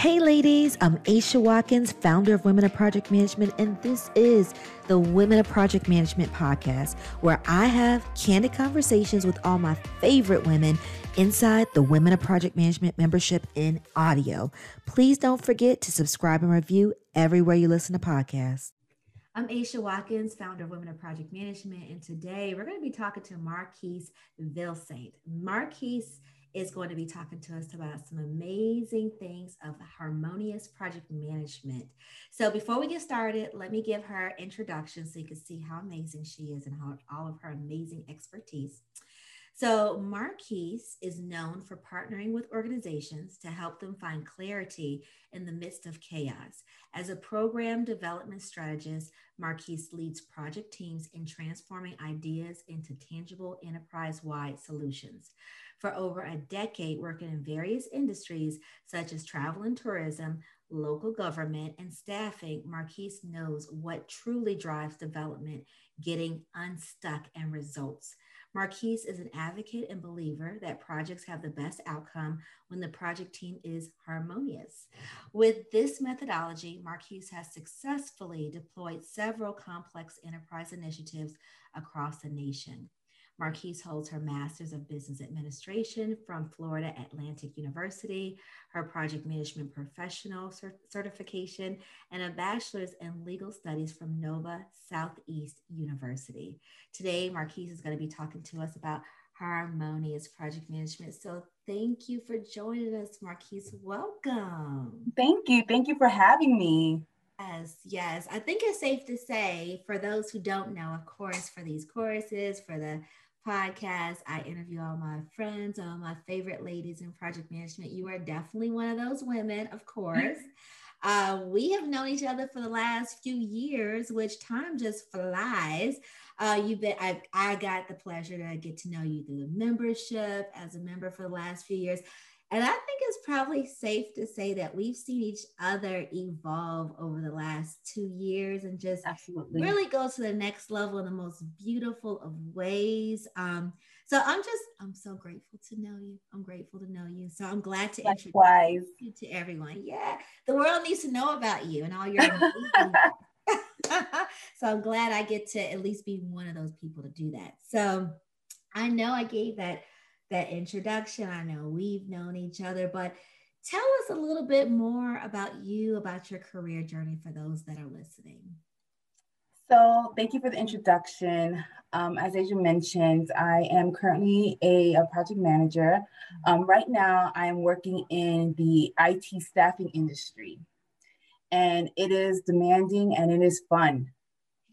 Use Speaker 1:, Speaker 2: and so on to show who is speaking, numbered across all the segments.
Speaker 1: Hey, ladies, I'm Aisha Watkins, founder of Women of Project Management, and this is the Women of Project Management podcast, where I have candid conversations with all my favorite women inside the Women of Project Management membership in audio. Please don't forget to subscribe and review everywhere you listen to podcasts. I'm Aisha Watkins, founder of Women of Project Management, and today we're going to be talking to Marquise Vilsaint. Marquise is going to be talking to us about some amazing things of harmonious project management. So before we get started, let me give her introduction so you can see how amazing she is and how, all of her amazing expertise. So, Marquise is known for partnering with organizations to help them find clarity in the midst of chaos. As a program development strategist, Marquise leads project teams in transforming ideas into tangible enterprise wide solutions for over a decade working in various industries such as travel and tourism, local government, and staffing, Marquise knows what truly drives development, getting unstuck and results. Marquise is an advocate and believer that projects have the best outcome when the project team is harmonious. With this methodology, Marquise has successfully deployed several complex enterprise initiatives across the nation. Marquise holds her Master's of Business Administration from Florida Atlantic University, her Project Management Professional cert- certification, and a Bachelor's in Legal Studies from Nova Southeast University. Today, Marquise is going to be talking to us about harmonious project management. So, thank you for joining us, Marquise. Welcome.
Speaker 2: Thank you. Thank you for having me.
Speaker 1: Yes, yes. I think it's safe to say for those who don't know, of course, for these courses, for the podcast. I interview all my friends, all my favorite ladies in project management. You are definitely one of those women, of course. Uh, we have known each other for the last few years, which time just flies. Uh, you've been, I, I got the pleasure to get to know you through the membership as a member for the last few years. And I think it's probably safe to say that we've seen each other evolve over the last two years and just Absolutely. really go to the next level in the most beautiful of ways. Um, so I'm just, I'm so grateful to know you. I'm grateful to know you. So I'm glad to Likewise. introduce you to everyone. Yeah, the world needs to know about you and all your so I'm glad I get to at least be one of those people to do that. So I know I gave that that introduction. I know we've known each other, but tell us a little bit more about you, about your career journey for those that are listening.
Speaker 2: So, thank you for the introduction. Um, as Aisha mentioned, I am currently a, a project manager. Um, right now, I am working in the IT staffing industry, and it is demanding and it is fun.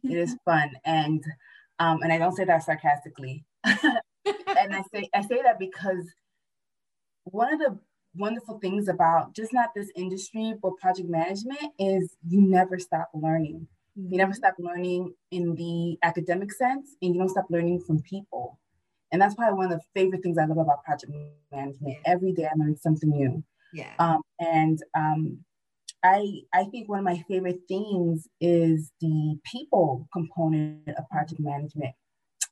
Speaker 2: it is fun, and um, and I don't say that sarcastically. and I say I say that because one of the wonderful things about just not this industry but project management is you never stop learning. Mm-hmm. You never stop learning in the academic sense, and you don't stop learning from people. And that's probably one of the favorite things I love about project management. Every day I learn something new.
Speaker 1: Yeah.
Speaker 2: Um, and um, I I think one of my favorite things is the people component of project management.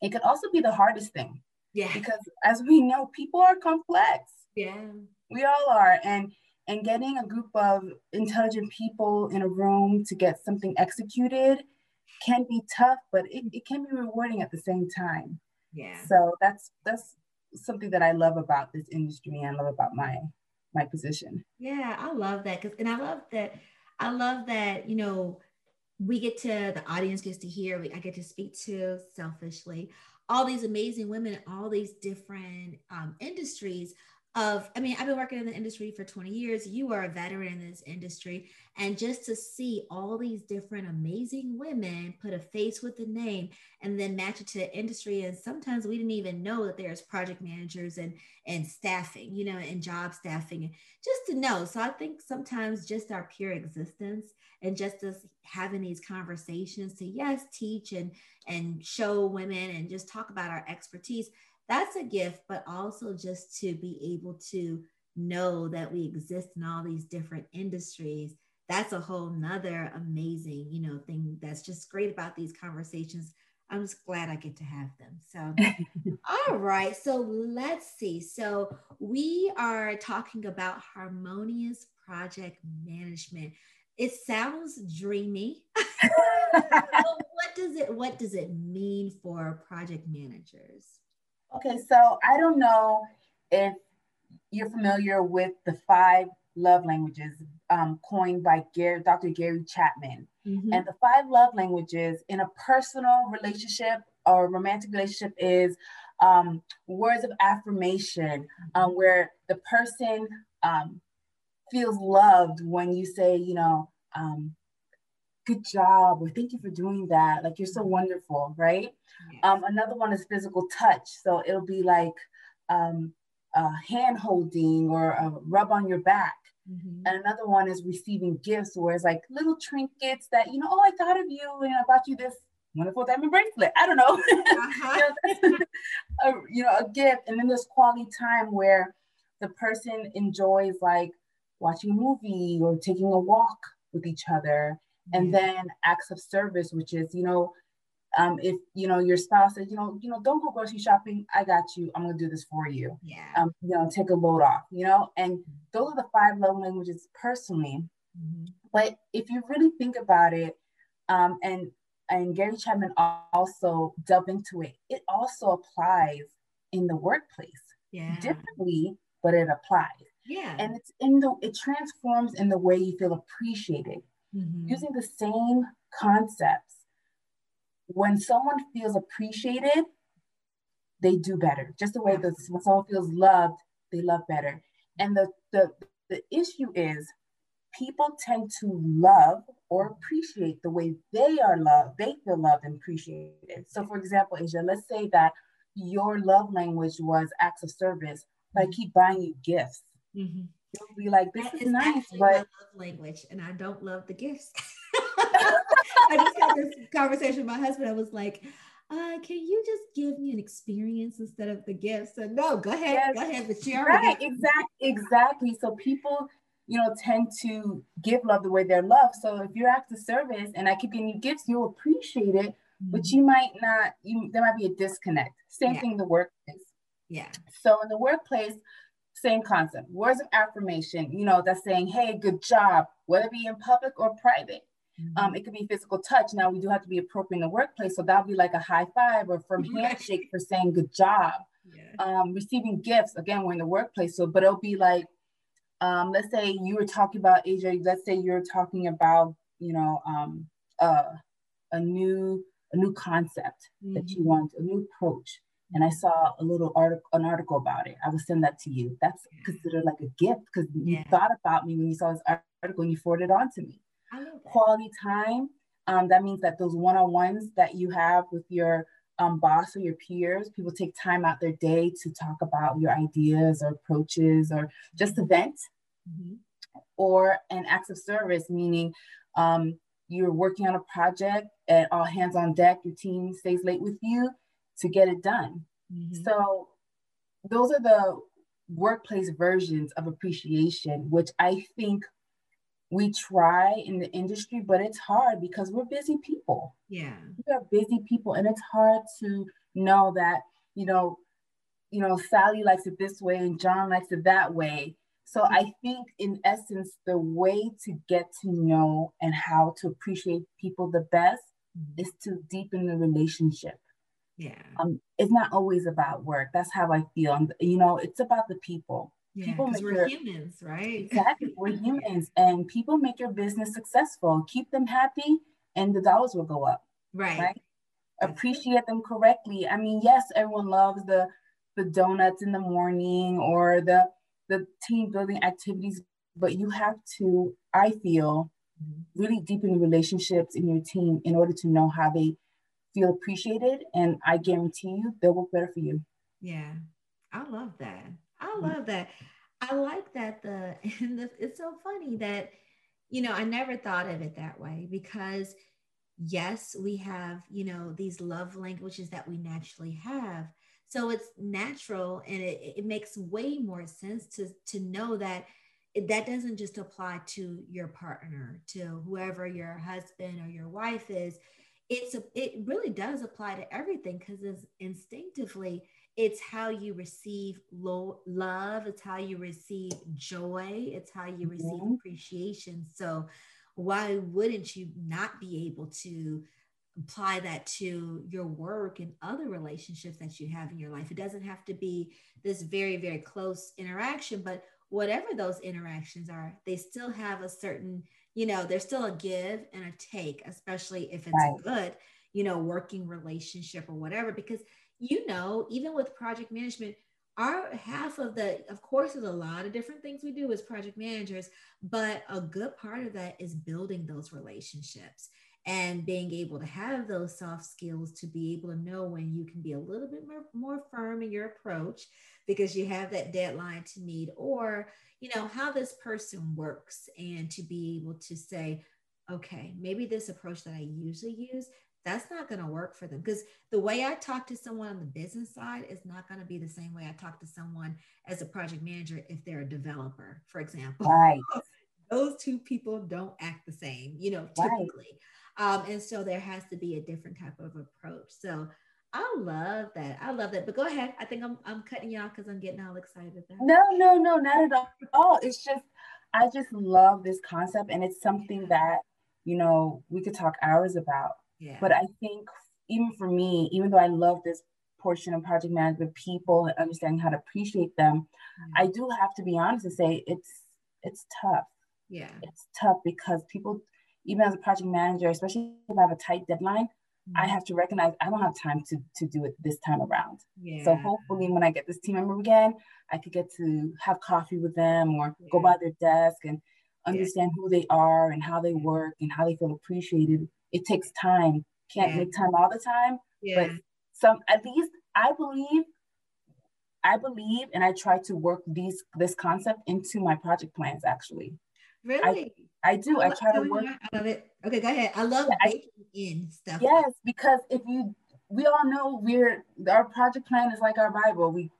Speaker 2: It could also be the hardest thing
Speaker 1: yeah.
Speaker 2: Because as we know, people are complex.
Speaker 1: Yeah.
Speaker 2: We all are. And and getting a group of intelligent people in a room to get something executed can be tough, but it, it can be rewarding at the same time.
Speaker 1: Yeah.
Speaker 2: So that's that's something that I love about this industry and I love about my my position.
Speaker 1: Yeah, I love that. Cause and I love that I love that, you know, we get to the audience gets to hear, we, I get to speak to selfishly all these amazing women in all these different um, industries of i mean i've been working in the industry for 20 years. You are a veteran in this industry. And just to see all these different amazing women put a face with the name and then match it to the industry. And sometimes we didn't even know that there's project managers and and staffing you know and job staffing. Just to know. So i think sometimes just our pure existence and just us having these conversations to yes teach and and show women and just talk about our expertise that's a gift but also just to be able to know that we exist in all these different industries that's a whole nother amazing you know thing that's just great about these conversations I'm just glad I get to have them. So, all right. So let's see. So we are talking about harmonious project management. It sounds dreamy. what does it what does it mean for project managers?
Speaker 2: Okay, so I don't know if you're familiar with the five love languages um, coined by Gary, Dr. Gary Chapman. Mm-hmm. And the five love languages in a personal relationship or romantic relationship is um, words of affirmation, um, where the person um, feels loved when you say, you know, um, good job or thank you for doing that. Like you're so mm-hmm. wonderful, right? Yes. Um, another one is physical touch. So it'll be like um, hand holding or a rub on your back. Mm-hmm. And another one is receiving gifts where it's like little trinkets that, you know, oh, I thought of you and I bought you this wonderful diamond bracelet. I don't know. Uh-huh. a, you know, a gift. And then there's quality time where the person enjoys like watching a movie or taking a walk with each other. And then acts of service, which is, you know, um, if you know your spouse says, you know, you know, don't go grocery shopping. I got you. I'm gonna do this for you.
Speaker 1: Yeah.
Speaker 2: Um, you know, take a load off. You know, and those are the five love languages personally. Mm-hmm. But if you really think about it, um, and and Gary Chapman also delved into it, it also applies in the workplace.
Speaker 1: Yeah.
Speaker 2: Differently, but it applies.
Speaker 1: Yeah.
Speaker 2: And it's in the it transforms in the way you feel appreciated. Mm-hmm. Using the same concepts when someone feels appreciated, they do better. Just the way that when someone feels loved, they love better. And the, the, the issue is people tend to love or appreciate the way they are loved, they feel loved and appreciated. So, for example, Aisha, let's say that your love language was acts of service, but I keep buying you gifts. Mm-hmm. You'll be like, this is, is nice, but love
Speaker 1: language, and I don't love the gifts. I just had this conversation with my husband. I was like, uh, can you just give me an experience instead of the gifts? And no, go ahead, yes. go ahead. But she
Speaker 2: right, exactly, exactly. So people, you know, tend to give love the way they're loved. So if you're active service and I keep giving you gifts, you'll appreciate it, mm-hmm. but you might not. You there might be a disconnect. Same yeah. thing in the workplace.
Speaker 1: Yeah.
Speaker 2: So in the workplace, same concept. Words of affirmation. You know, that's saying, "Hey, good job," whether it be in public or private Mm-hmm. Um, it could be physical touch. Now we do have to be appropriate in the workplace. So that'll be like a high five or from handshake for saying good job. Yeah. Um, receiving gifts, again, we're in the workplace. So, but it'll be like, um, let's say you were talking about AJ, let's say you're talking about, you know, um, uh, a new, a new concept mm-hmm. that you mm-hmm. want, a new approach. And I saw a little article, an article about it. I will send that to you. That's considered like a gift because you yeah. thought about me when you saw this article and you forwarded it on to me quality time. Um, that means that those one-on-ones that you have with your um, boss or your peers, people take time out their day to talk about your ideas or approaches or just to vent. Mm-hmm. Or an acts of service, meaning um, you're working on a project and all hands on deck, your team stays late with you to get it done. Mm-hmm. So those are the workplace versions of appreciation, which I think we try in the industry, but it's hard because we're busy people.
Speaker 1: Yeah.
Speaker 2: We are busy people and it's hard to know that, you know, you know, Sally likes it this way and John likes it that way. So mm-hmm. I think in essence, the way to get to know and how to appreciate people the best mm-hmm. is to deepen the relationship.
Speaker 1: Yeah.
Speaker 2: Um, it's not always about work. That's how I feel. And, you know, it's about the people.
Speaker 1: Yeah, people make we're your, humans, right?
Speaker 2: Exactly. We're humans and people make your business successful. Keep them happy and the dollars will go up.
Speaker 1: Right. Right.
Speaker 2: Appreciate them correctly. I mean, yes, everyone loves the the donuts in the morning or the the team building activities, but you have to, I feel, mm-hmm. really deepen relationships in your team in order to know how they feel appreciated. And I guarantee you they'll work better for you.
Speaker 1: Yeah. I love that. I mm-hmm. love that. I like that the and the, it's so funny that you know I never thought of it that way because yes we have you know these love languages that we naturally have so it's natural and it, it makes way more sense to to know that that doesn't just apply to your partner to whoever your husband or your wife is it's a, it really does apply to everything because it's instinctively it's how you receive lo- love it's how you receive joy it's how you receive mm-hmm. appreciation so why wouldn't you not be able to apply that to your work and other relationships that you have in your life it doesn't have to be this very very close interaction but whatever those interactions are they still have a certain you know, there's still a give and a take, especially if it's right. good, you know, working relationship or whatever. Because, you know, even with project management, our half of the, of course, there's a lot of different things we do as project managers, but a good part of that is building those relationships and being able to have those soft skills to be able to know when you can be a little bit more, more firm in your approach because you have that deadline to meet or you know how this person works and to be able to say okay maybe this approach that i usually use that's not going to work for them. Because the way i talk to someone on the business side is not going to be the same way i talk to someone as a project manager if they're a developer for example.
Speaker 2: Right.
Speaker 1: Those two people don't act the same you know typically. Right. um, and so there has to be a different type of approach. So I love that. I love that. But go ahead. I think I'm I'm cutting you off because I'm getting all excited.
Speaker 2: No, no, no, not at all. It's just I just love this concept, and it's something that you know we could talk hours about. Yeah. But I think even for me, even though I love this portion of project management, people and understanding how to appreciate them, mm-hmm. I do have to be honest and say it's it's tough.
Speaker 1: Yeah.
Speaker 2: It's tough because people, even as a project manager, especially if I have a tight deadline, I mm-hmm. have to recognize I don't have time to to do it this time around. Yeah. So hopefully when I get this team member again, I could get to have coffee with them or yeah. go by their desk and understand yeah. who they are and how they work and how they feel appreciated. It takes time. Can't make time all the time, but some at least I believe I believe and I try to work these this concept into my project plans actually.
Speaker 1: Really?
Speaker 2: I, I do. I, I try to work.
Speaker 1: I love it. Okay, go ahead. I love yeah, baking I, in stuff.
Speaker 2: Yes, because if you, we all know we're our project plan is like our Bible. We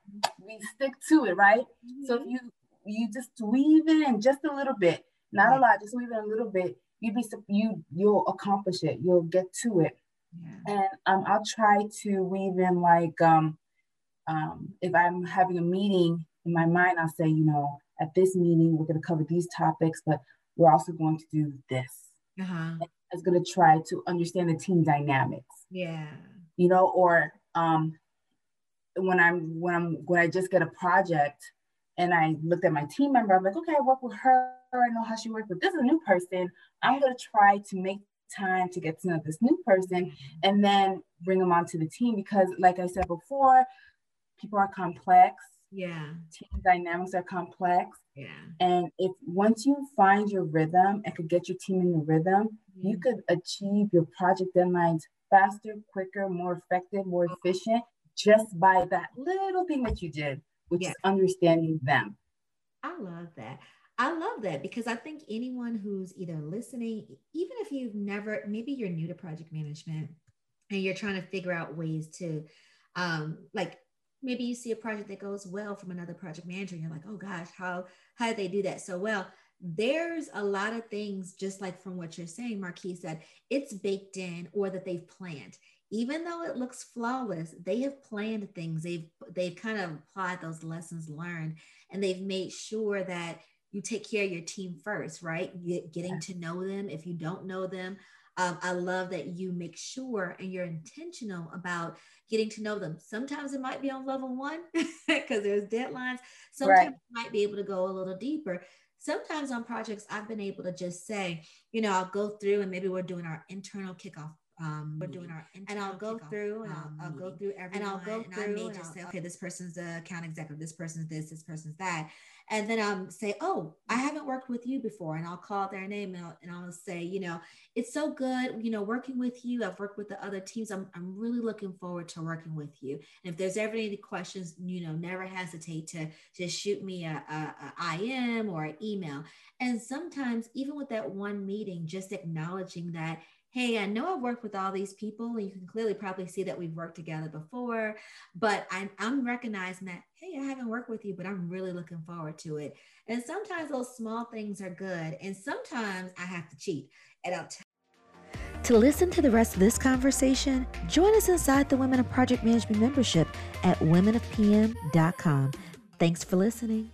Speaker 2: we stick to it, right? Mm-hmm. So if you you just weave it in just a little bit, not right. a lot, just weave it a little bit. You'd be you you'll accomplish it. You'll get to it. Yeah. And um, I'll try to weave in like um, um, if I'm having a meeting in my mind, I'll say, you know, at this meeting, we're going to cover these topics, but we're also going to do this. Uh-huh. It's going to try to understand the team dynamics.
Speaker 1: Yeah.
Speaker 2: You know, or um, when I'm when I'm when I just get a project and I looked at my team member, I'm like, okay, I work with her. I know how she works, but this is a new person. I'm going to try to make time to get to know this new person and then bring them onto the team because, like I said before, people are complex
Speaker 1: yeah.
Speaker 2: Team dynamics are complex.
Speaker 1: Yeah.
Speaker 2: And if once you find your rhythm and could get your team in the rhythm, you could achieve your project deadlines faster, quicker, more effective, more oh. efficient just by that little thing that you did, which yeah. is understanding them.
Speaker 1: I love that. I love that because I think anyone who's either listening, even if you've never, maybe you're new to project management and you're trying to figure out ways to um, like maybe you see a project that goes well from another project manager and you're like oh gosh how how did they do that so well? There's a lot of things just like from what you're saying Marquise said it's baked in or that they've planned. Even though it looks flawless they have planned things. They've they've kind of applied those lessons learned and they've made sure that you take care of your team first right? Getting to know them. If you don't know them um, I love that you make sure and you're intentional about getting to know them. Sometimes it might be on level one because there's deadlines. Sometimes right. you might be able to go a little deeper. Sometimes on projects, I've been able to just say, you know, I'll go through and maybe we're doing our internal kickoff um, we're doing our and I'll go through and I'll, I'll, go through everyone and I'll go through and I may just say okay this person's the account executive this person's this this person's that and then um say oh I haven't worked with you before and I'll call their name and I'll, and I'll say you know it's so good you know working with you I've worked with the other teams I'm, I'm really looking forward to working with you and if there's ever any questions you know never hesitate to just shoot me a, a, a IM or an email and sometimes even with that one meeting just acknowledging that hey, I know I've worked with all these people, and you can clearly probably see that we've worked together before, but I'm, I'm recognizing that, hey, I haven't worked with you, but I'm really looking forward to it. And sometimes those small things are good, and sometimes I have to cheat. And I'll tell To listen to the rest of this conversation, join us inside the Women of Project Management membership at womenofpm.com. Thanks for listening.